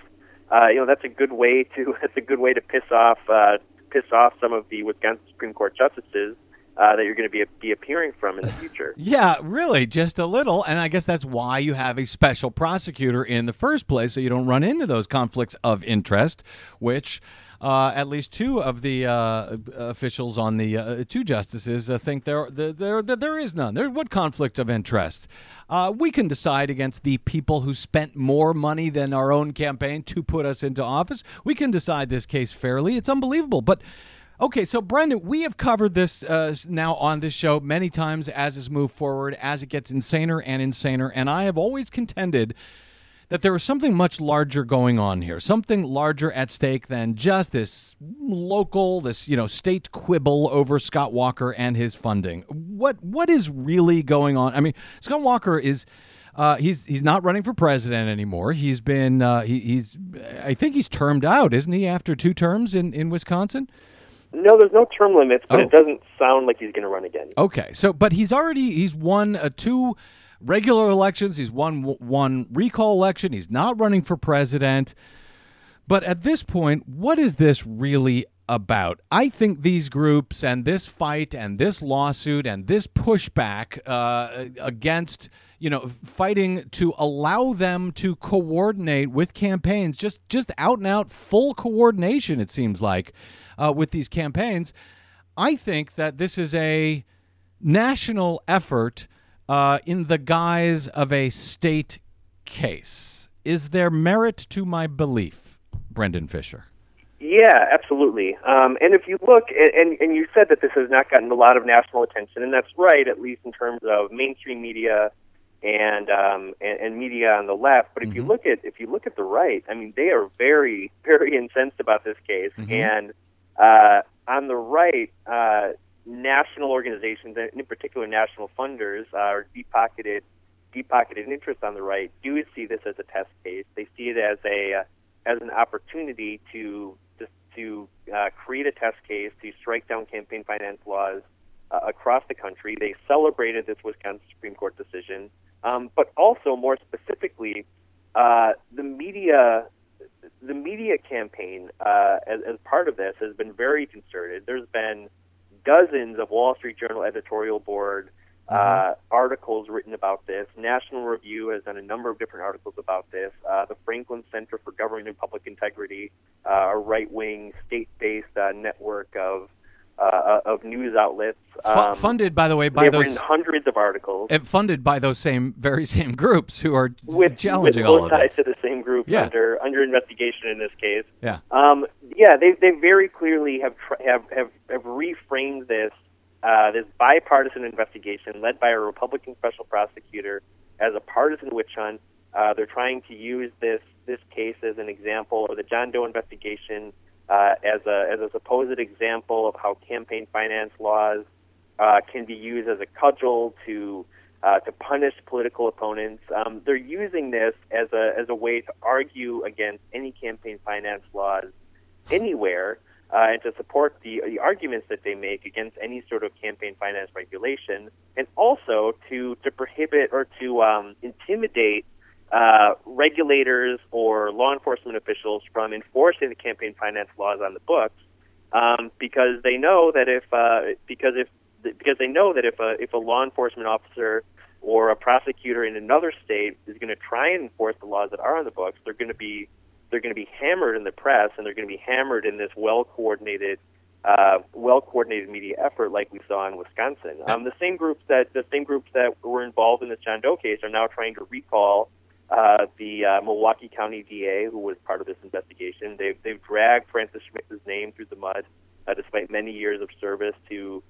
Uh, you know that's a good way to <laughs> that's a good way to piss off uh, piss off some of the Wisconsin Supreme Court justices uh, that you're going to be be appearing from in the future. <laughs> Yeah, really, just a little. And I guess that's why you have a special prosecutor in the first place, so you don't run into those conflicts of interest, which uh, at least two of the uh, officials on the uh, two justices uh, think there, there, there, there is none. There, what conflict of interest? Uh, we can decide against the people who spent more money than our own campaign to put us into office. We can decide this case fairly. It's unbelievable, but. Okay, so Brendan, we have covered this uh, now on this show many times as it's moved forward, as it gets insaner and insaner, and I have always contended that there is something much larger going on here, something larger at stake than just this local, this you know, state quibble over Scott Walker and his funding. What what is really going on? I mean, Scott Walker is Uh, he's he's not running for president anymore. He's been uh, he, he's I think he's termed out, isn't he? After two terms in in Wisconsin. No, there's no term limits, but Oh. it doesn't sound like he's going to run again. Okay, so but he's already he's won uh, two regular elections. He's won one recall election. He's not running for president. But at this point, what is this really about? I think these groups and this fight and this lawsuit and this pushback uh, against you know fighting to allow them to coordinate with campaigns just just out and out full coordination it seems like uh, with these campaigns i think that this is a national effort uh, in the guise of a state case. Is there merit to my belief, Brendan Fischer? Yeah, absolutely. Um, and if you look, and, and, you said that this has not gotten a lot of national attention, and that's right, at least in terms of mainstream media and um, and, and media on the left. But if you look at if you look at the right, I mean, they are very <laughs> very incensed about this case, and uh, on the right, uh, national organizations, and in particular national funders, uh, or deep pocketed deep pocketed interests on the right, do see this as a test case. They see it as a uh, as an opportunity to to, uh, create a test case to strike down campaign finance laws uh, across the country. They celebrated this Wisconsin Supreme Court decision, um, but also more specifically, the media. The media campaign, uh, as, as part of this, has been very concerted. There's been dozens of Wall Street Journal editorial board uh, articles written about this. National Review has done a number of different articles about this. Uh, the Franklin Center for Government and Public Integrity, uh, a right-wing, state-based uh, network of uh, of news outlets, um, funded, by the way, by those hundreds of articles and funded by those same very same groups who are with, challenging with all both of sides this. to the same group Yeah. under under investigation in this case. Yeah. Um, yeah, they they very clearly have tr- have have have reframed this uh, this bipartisan investigation led by a Republican special prosecutor as a partisan witch hunt. Uh, they're trying to use this this case as an example of the John Doe investigation uh, as a as a supposed example of how campaign finance laws uh, can be used as a cudgel to uh, to punish political opponents. Um, they're using this as a as a way to argue against any campaign finance laws anywhere, uh, and to support the the arguments that they make against any sort of campaign finance regulation, and also to to prohibit or to um, intimidate. Uh, regulators or law enforcement officials from enforcing the campaign finance laws on the books, um, because they know that if uh, because if because they know that if a if a law enforcement officer or a prosecutor in another state is going to try and enforce the laws that are on the books, they're going to be they're going to be hammered in the press and they're going to be hammered in this well coordinated uh, well coordinated media effort like we saw in Wisconsin. Um, the same groups that the same groups that were involved in this John Doe case are now trying to recall uh, the uh, Milwaukee County DA who was part of this investigation. They've they've dragged Francis Schmitz's name through the mud, uh, despite many years of service to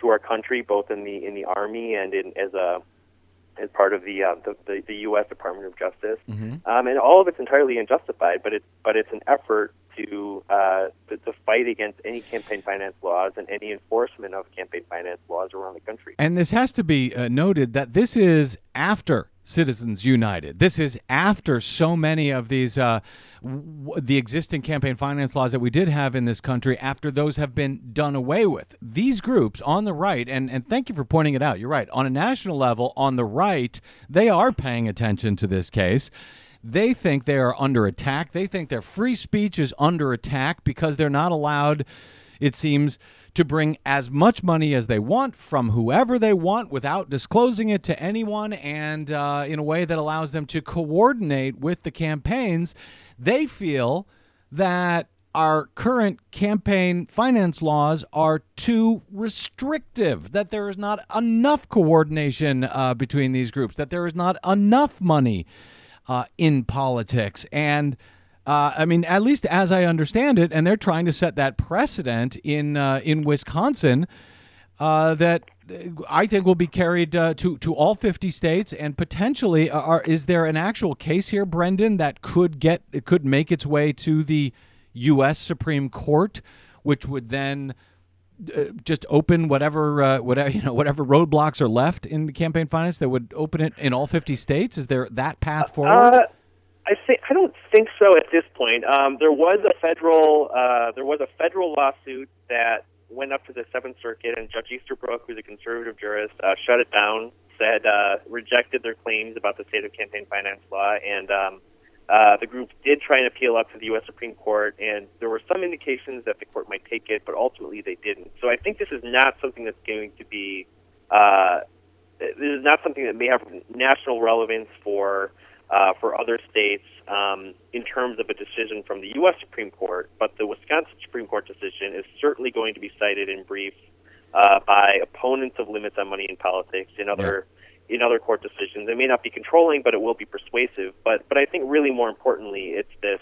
to our country, both in the in the army and in as a as part of the uh, the, the, the U.S. Department of Justice, um, and all of it's entirely unjustified. But it's but it's an effort to, uh, to to fight against any campaign finance laws and any enforcement of campaign finance laws around the country. And this has to be uh, noted that this is after Citizens United. This is after so many of these, uh, w- the existing campaign finance laws that we did have in this country, after those have been done away with. These groups on the right, and, and thank you for pointing it out, you're right, on a national level, on the right, they are paying attention to this case. They think they are under attack. They think their free speech is under attack because they're not allowed, it seems, to bring as much money as they want from whoever they want without disclosing it to anyone and uh, in a way that allows them to coordinate with the campaigns. They feel that our current campaign finance laws are too restrictive, that there is not enough coordination uh, between these groups, that there is not enough money uh, in politics. And uh, I mean, at least as I understand it, and they're trying to set that precedent in uh, in Wisconsin uh, that I think will be carried uh, to to all 50 states, and potentially, uh, are, is there an actual case here, Brendan, that could get it could make its way to the U.S. Supreme Court, which would then uh, just open whatever whatever you know whatever roadblocks are left in the campaign finance that would open it in all 50 states? Is there that path forward? I think I don't think so at this point. Um, there was a federal uh, there was a federal lawsuit that went up to the Seventh Circuit, and Judge Easterbrook, who's a conservative jurist, uh, shut it down. Said uh, rejected their claims about the state of campaign finance law, and um, uh, the group did try and appeal up to the U.S. Supreme Court, and there were some indications that the court might take it, but ultimately they didn't. So I think this is not something that's going to be. Uh, this is not something that may have national relevance for uh, for other states um, in terms of a decision from the U.S. Supreme Court, but the Wisconsin Supreme Court decision is certainly going to be cited in briefs uh, by opponents of limits on money in politics in other in other court decisions. It may not be controlling, but it will be persuasive. But but I think really more importantly, it's this.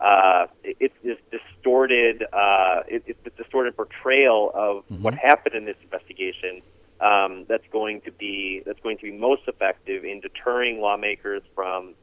Uh, it's this distorted, uh, it, it's this distorted portrayal of what happened in this investigation um, that's going to be that's going to be most effective in deterring lawmakers from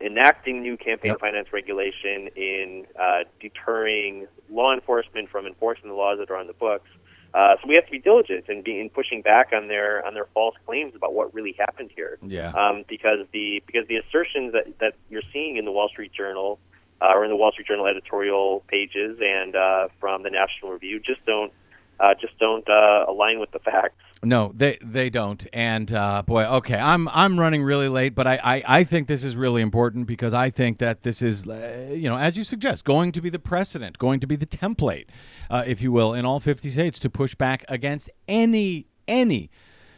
enacting new campaign Yep. finance regulation, in uh, deterring law enforcement from enforcing the laws that are on the books. Uh, so we have to be diligent in, be, in pushing back on their on their false claims about what really happened here. Yeah. Um, because the because the assertions that, that you're seeing in the Wall Street Journal uh, or in the Wall Street Journal editorial pages and uh, from the National Review just don't uh, just don't uh, align with the facts. No, they they don't. And uh, boy, okay, I'm I'm running really late, but I, I, I think this is really important because I think that this is, uh, you know, as you suggest, going to be the precedent, going to be the template, uh, if you will, in all 50 states to push back against any any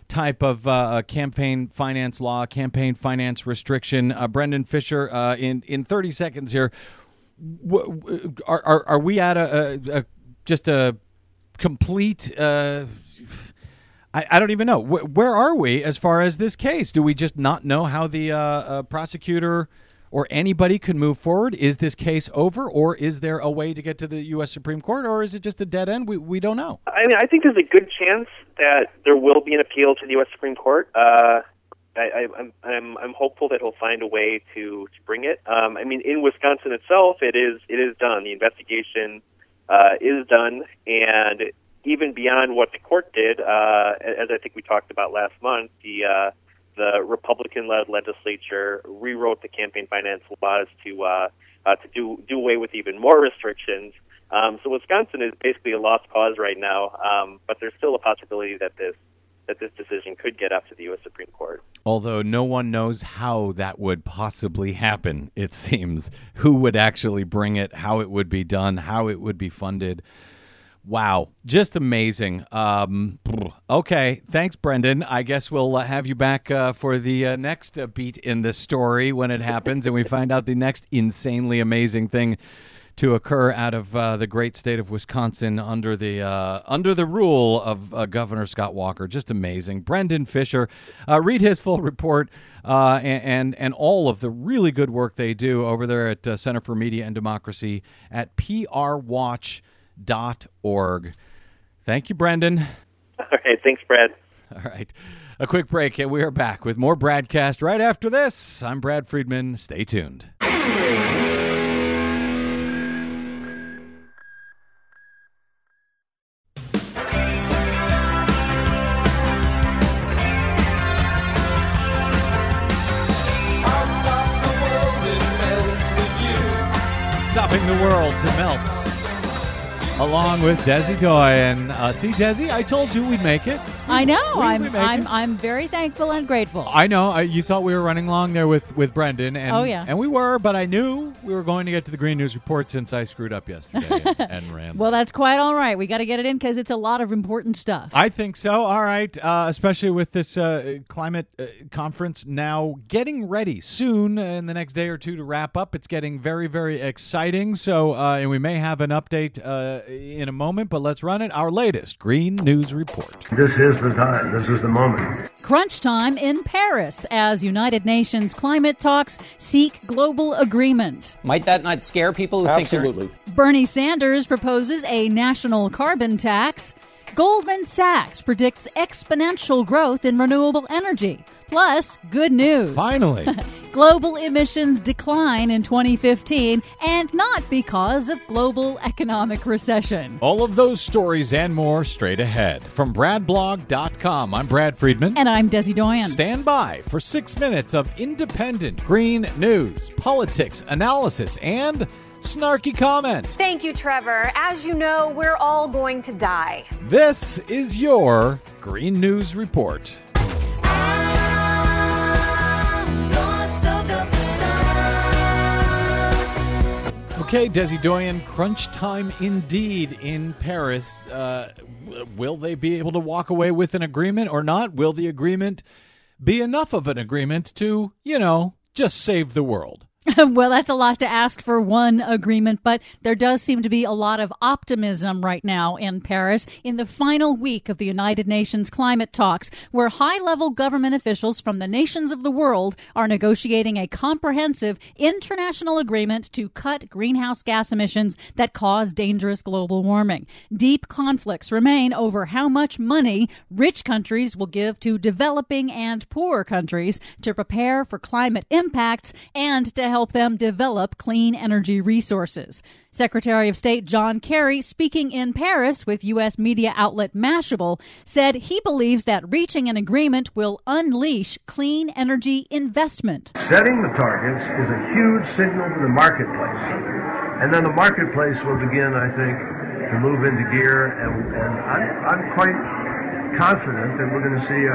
type of uh, campaign finance law, campaign finance restriction. Uh, Brendan Fischer, uh, in in 30 seconds here, w- w- are, are are we at a, a, a just a complete? Uh, I, I don't even know. Wh- where are we as far as this case? Do we just not know how the uh, uh, prosecutor or anybody could move forward? Is this case over, or is there a way to get to the U.S. Supreme Court, or is it just a dead end? We, we don't know. I mean, I think there's a good chance that there will be an appeal to the U.S. Supreme Court. Uh, I, I, I'm, I'm, I'm hopeful that he'll find a way to, to bring it. Um, I mean, in Wisconsin itself, it is, it is done. The investigation uh, is done, and even beyond what the court did, uh, as I think we talked about last month, the uh, the Republican-led legislature rewrote the campaign finance laws to uh, uh, to do do away with even more restrictions. Um, so Wisconsin is basically a lost cause right now, um, but there's still a possibility that this that this decision could get up to the U.S. Supreme Court. Although no one knows how that would possibly happen, it seems. Who would actually bring it, how it would be done, how it would be funded. Wow, just amazing. Um, okay, thanks, Brendan. I guess we'll uh, have you back uh, for the uh, next uh, beat in this story when it happens and we find out the next insanely amazing thing to occur out of uh, the great state of Wisconsin under the uh, under the rule of uh, Governor Scott Walker. Just amazing. Brendan Fischer, uh, read his full report uh, and, and and all of the really good work they do over there at uh, Center for Media and Democracy at prwatch.org. Thank you, Brendan. All right, thanks, Brad. All right. A quick break, and we are back with more BradCast right after this. I'm Brad Friedman. Stay tuned. Stopping the world to melt. Along with Desi Doy. And uh, see, Desi, I told you we'd make it. I know. I'm I'm it. I'm very thankful and grateful. I know. I, you thought we were running long there with, with Brendan. And, Oh, yeah. And we were, but I knew we were going to get to the Green News Report since I screwed up yesterday and, <laughs> and ran. well, that's quite all right. We got to get it in because it's a lot of important stuff. I think so. All right. Uh, especially with this uh, climate uh, conference now getting ready soon in the next day or two to wrap up. It's getting very, very exciting. So, uh, and we may have an update uh, Uh, in a moment, but let's run it. Our latest Green News Report. This is the time. This is the moment. Crunch time in Paris as United Nations climate talks seek global agreement. Might that not scare people who think they're Bernie Sanders proposes a national carbon tax. Goldman Sachs predicts exponential growth in renewable energy. Plus, good news. Finally. <laughs> global emissions decline in 2015, and not because of global economic recession. All of those stories and more straight ahead. From BradBlog.com, I'm Brad Friedman. And I'm Desi Doyen. Stand by for six minutes of independent green news, politics, analysis, and snarky comment. Thank you, Trevor. As you know, we're all going to die. This is your Green News Report. Okay, Desi Doyen, crunch time indeed in Paris. Uh, will they be able to walk away with an agreement or not? Will the agreement be enough of an agreement to, you know, just save the world? <laughs> well, that's a lot to ask for one agreement, but there does seem to be a lot of optimism right now in Paris in the final week of the United Nations climate talks, where high level government officials from the nations of the world are negotiating a comprehensive international agreement to cut greenhouse gas emissions that cause dangerous global warming. Deep conflicts remain over how much money rich countries will give to developing and poor countries to prepare for climate impacts and to help them develop clean energy resources. Secretary of State John Kerry, speaking in Paris with U.S. media outlet Mashable, said he believes that reaching an agreement will unleash clean energy investment. Setting the targets is a huge signal to the marketplace. And then the marketplace will begin, I think, to move into gear. And, and I'm, I'm quite confident that we're going to see a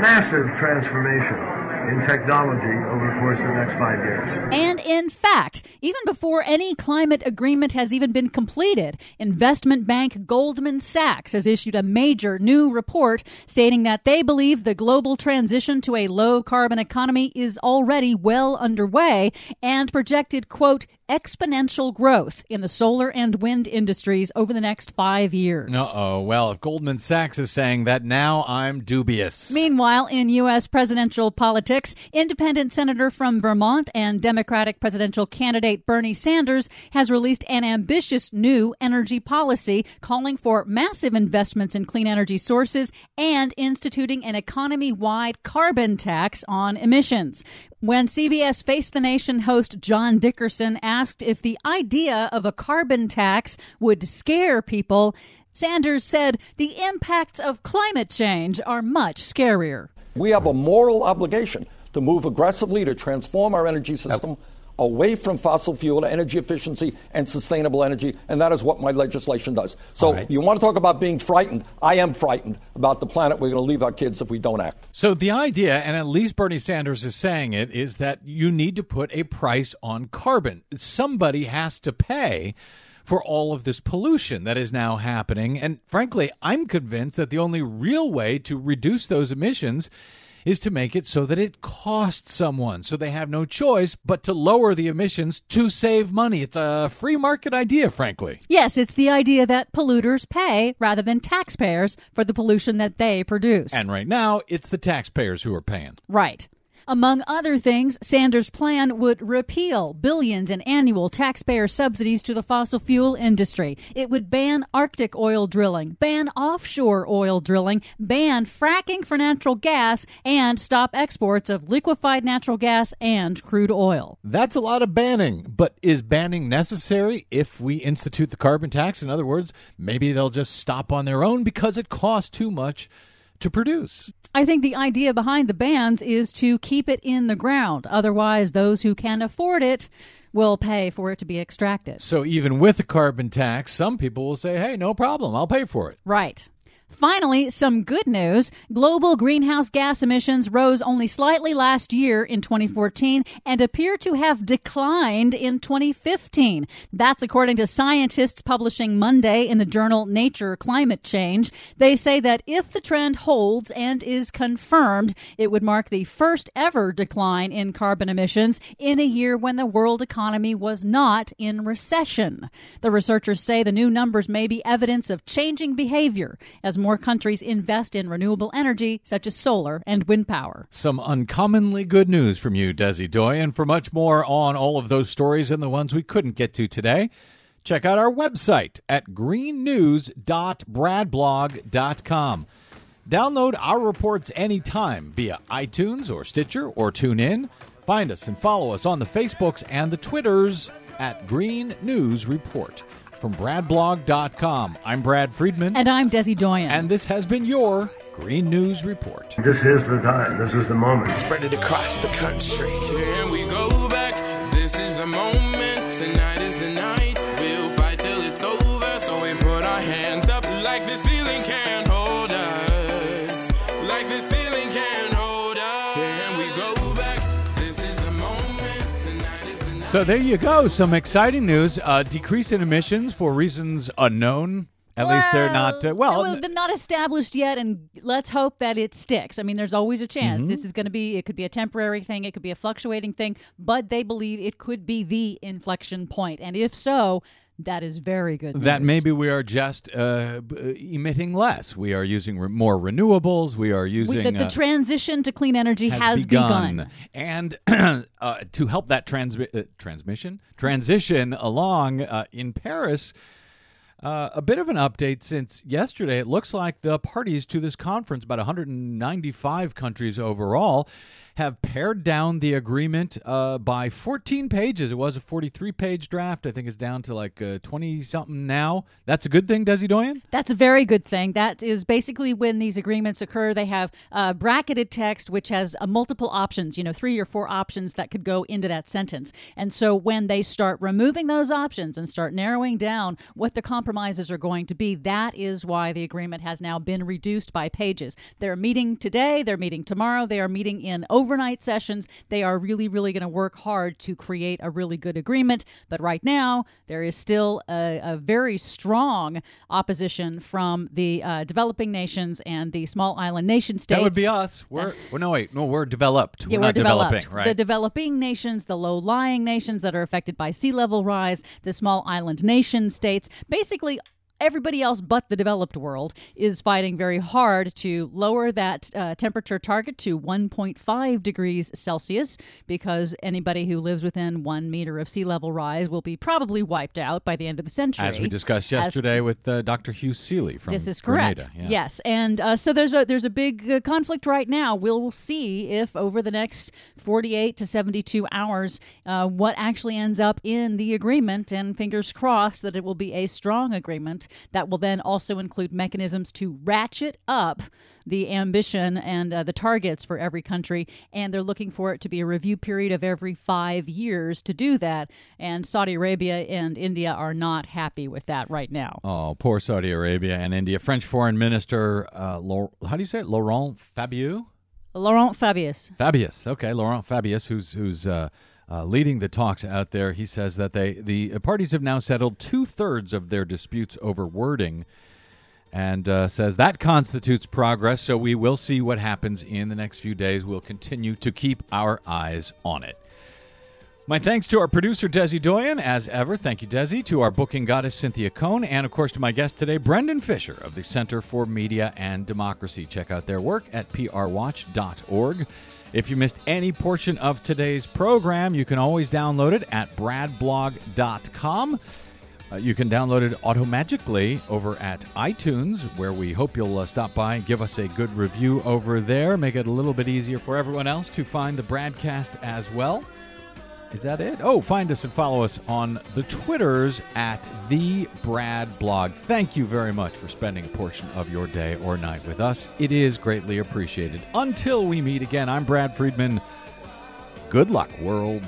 massive transformation in technology over the course of the next five years. And in fact, even before any climate agreement has even been completed, investment bank Goldman Sachs has issued a major new report stating that they believe the global transition to a low carbon economy is already well underway and projected, quote, exponential growth in the solar and wind industries over the next five years. Uh oh. Well, if Goldman Sachs is saying that now, I'm dubious. Meanwhile, in U.S. presidential politics, independent senator from Vermont and Democratic presidential candidate Bernie Sanders has released an ambitious new energy policy calling for massive investments in clean energy sources and instituting an economy wide carbon tax on emissions. When CBS Face the Nation host John Dickerson asked if the idea of a carbon tax would scare people, Sanders said the impacts of climate change are much scarier. We have a moral obligation to move aggressively to transform our energy system away from fossil fuel to energy efficiency and sustainable energy, and that is what my legislation does. So, right. you want to talk about being frightened? I am frightened about the planet we're going to leave our kids if we don't act. So the idea, and at least Bernie Sanders is saying it, is that you need to put a price on carbon. Somebody has to pay for all of this pollution that is now happening. And frankly, I'm convinced that the only real way to reduce those emissions is to make it so that it costs someone, so they have no choice but to lower the emissions to save money. It's a free market idea, frankly. Yes, it's the idea that polluters pay rather than taxpayers for the pollution that they produce. And right now, it's the taxpayers who are paying. Right. Among other things, Sanders' plan would repeal billions in annual taxpayer subsidies to the fossil fuel industry. It would ban Arctic oil drilling, ban offshore oil drilling, ban fracking for natural gas, and stop exports of liquefied natural gas and crude oil. That's a lot of banning, but is banning necessary if we institute the carbon tax? In other words, maybe they'll just stop on their own because it costs too much to produce. I think the idea behind the bans is to keep it in the ground. Otherwise, those who can afford it will pay for it to be extracted. So even with a carbon tax, some people will say, hey, no problem, I'll pay for it. Right. Finally, some good news. Global greenhouse gas emissions rose only slightly last year in 2014 and appear to have declined in 2015. That's according to scientists publishing Monday in the journal Nature Climate Change. They say that if the trend holds and is confirmed, it would mark the first ever decline in carbon emissions in a year when the world economy was not in recession. The researchers say the new numbers may be evidence of changing behavior as more countries invest in renewable energy such as solar and wind power. Some uncommonly good news from you, Desi Doy. And for much more on all of those stories and the ones we couldn't get to today, check out our website at greennews.bradblog.com. Download our reports anytime via iTunes or Stitcher or TuneIn. Find us and follow us on the Facebooks and the Twitters at Green News Report. From BradBlog.com, I'm Brad Friedman. And I'm Desi Doyen. And this has been your Green News Report. This is the time. This is the moment. Spread it across the country. Here we go back. This is the moment. So there you go. Some exciting news. Uh, decrease in emissions for reasons unknown. At least they're not. Uh, well, they're not established yet, and let's hope that it sticks. I mean, there's always a chance. Mm-hmm. This is going to be. It could be a temporary thing. It could be a fluctuating thing. But they believe it could be the inflection point, and if so, that is very good. that maybe we are just uh, emitting less. We are using re- more renewables. We are We- using the, the uh, transition to clean energy has, begun. And <clears throat> uh, to help that transmi- uh, transmission transition along uh, in Paris, uh, a bit of an update since yesterday. It looks like the parties to this conference, about 195 countries overall, have pared down the agreement uh, by 14 pages. It was a 43 page draft. I think it's down to like 20 something now. That's a good thing, Desi Doyen? That's a very good thing. That is basically when these agreements occur. They have uh, bracketed text, which has uh, multiple options, you know, three or four options that could go into that sentence. And so when they start removing those options and start narrowing down what the compromises are going to be, that is why the agreement has now been reduced by pages. They're meeting today, they're meeting tomorrow, they are meeting in overnight sessions. They are really, really going to work hard to create a really good agreement. But right now, there is still a, a very strong opposition from the uh, developing nations and the small island nation states. That would be us. We're, well, no, wait, no, we're developed. Yeah, we're we're not developed. developing, right? The developing nations, the low lying nations that are affected by sea level rise, the small island nation states, basically everybody else but the developed world is fighting very hard to lower that uh, temperature target to 1.5 degrees Celsius because anybody who lives within one meter of sea level rise will be probably wiped out by the end of the century. As we discussed As- yesterday with uh, Dr. Hugh Sealy from this is correct. Yeah. Yes, and uh, so there's a there's a big uh, conflict right now. We'll see if over the next 48 to 72 hours, uh, what actually ends up in the agreement, and fingers crossed that it will be a strong agreement that will then also include mechanisms to ratchet up the ambition and uh, the targets for every country. And they're looking for it to be a review period of every five years to do that. And Saudi Arabia and India are not happy with that right now. Oh, poor Saudi Arabia and India. French Foreign Minister, uh, Laur- how do you say it? Laurent Fabius? Laurent Fabius. Fabius. Okay, Laurent Fabius, who's who's uh, uh, leading the talks out there. He says that they the parties have now settled two thirds of their disputes over wording, and uh, says that constitutes progress. So we will see what happens in the next few days. We'll continue to keep our eyes on it. My thanks to our producer, Desi Doyen, as ever. Thank you, Desi. To our booking goddess, Cynthia Cohn. And, of course, to my guest today, Brendan Fischer of the Center for Media and Democracy. Check out their work at prwatch.org. If you missed any portion of today's program, you can always download it at bradblog.com. Uh, you can download it automagically over at iTunes, where we hope you'll uh, stop by and give us a good review over there. Make it a little bit easier for everyone else to find the BradCast as well. Is that it? Oh, find us and follow us on the Twitters at the Brad Blog. Thank you very much for spending a portion of your day or night with us. It is greatly appreciated. Until we meet again, I'm Brad Friedman. Good luck, world.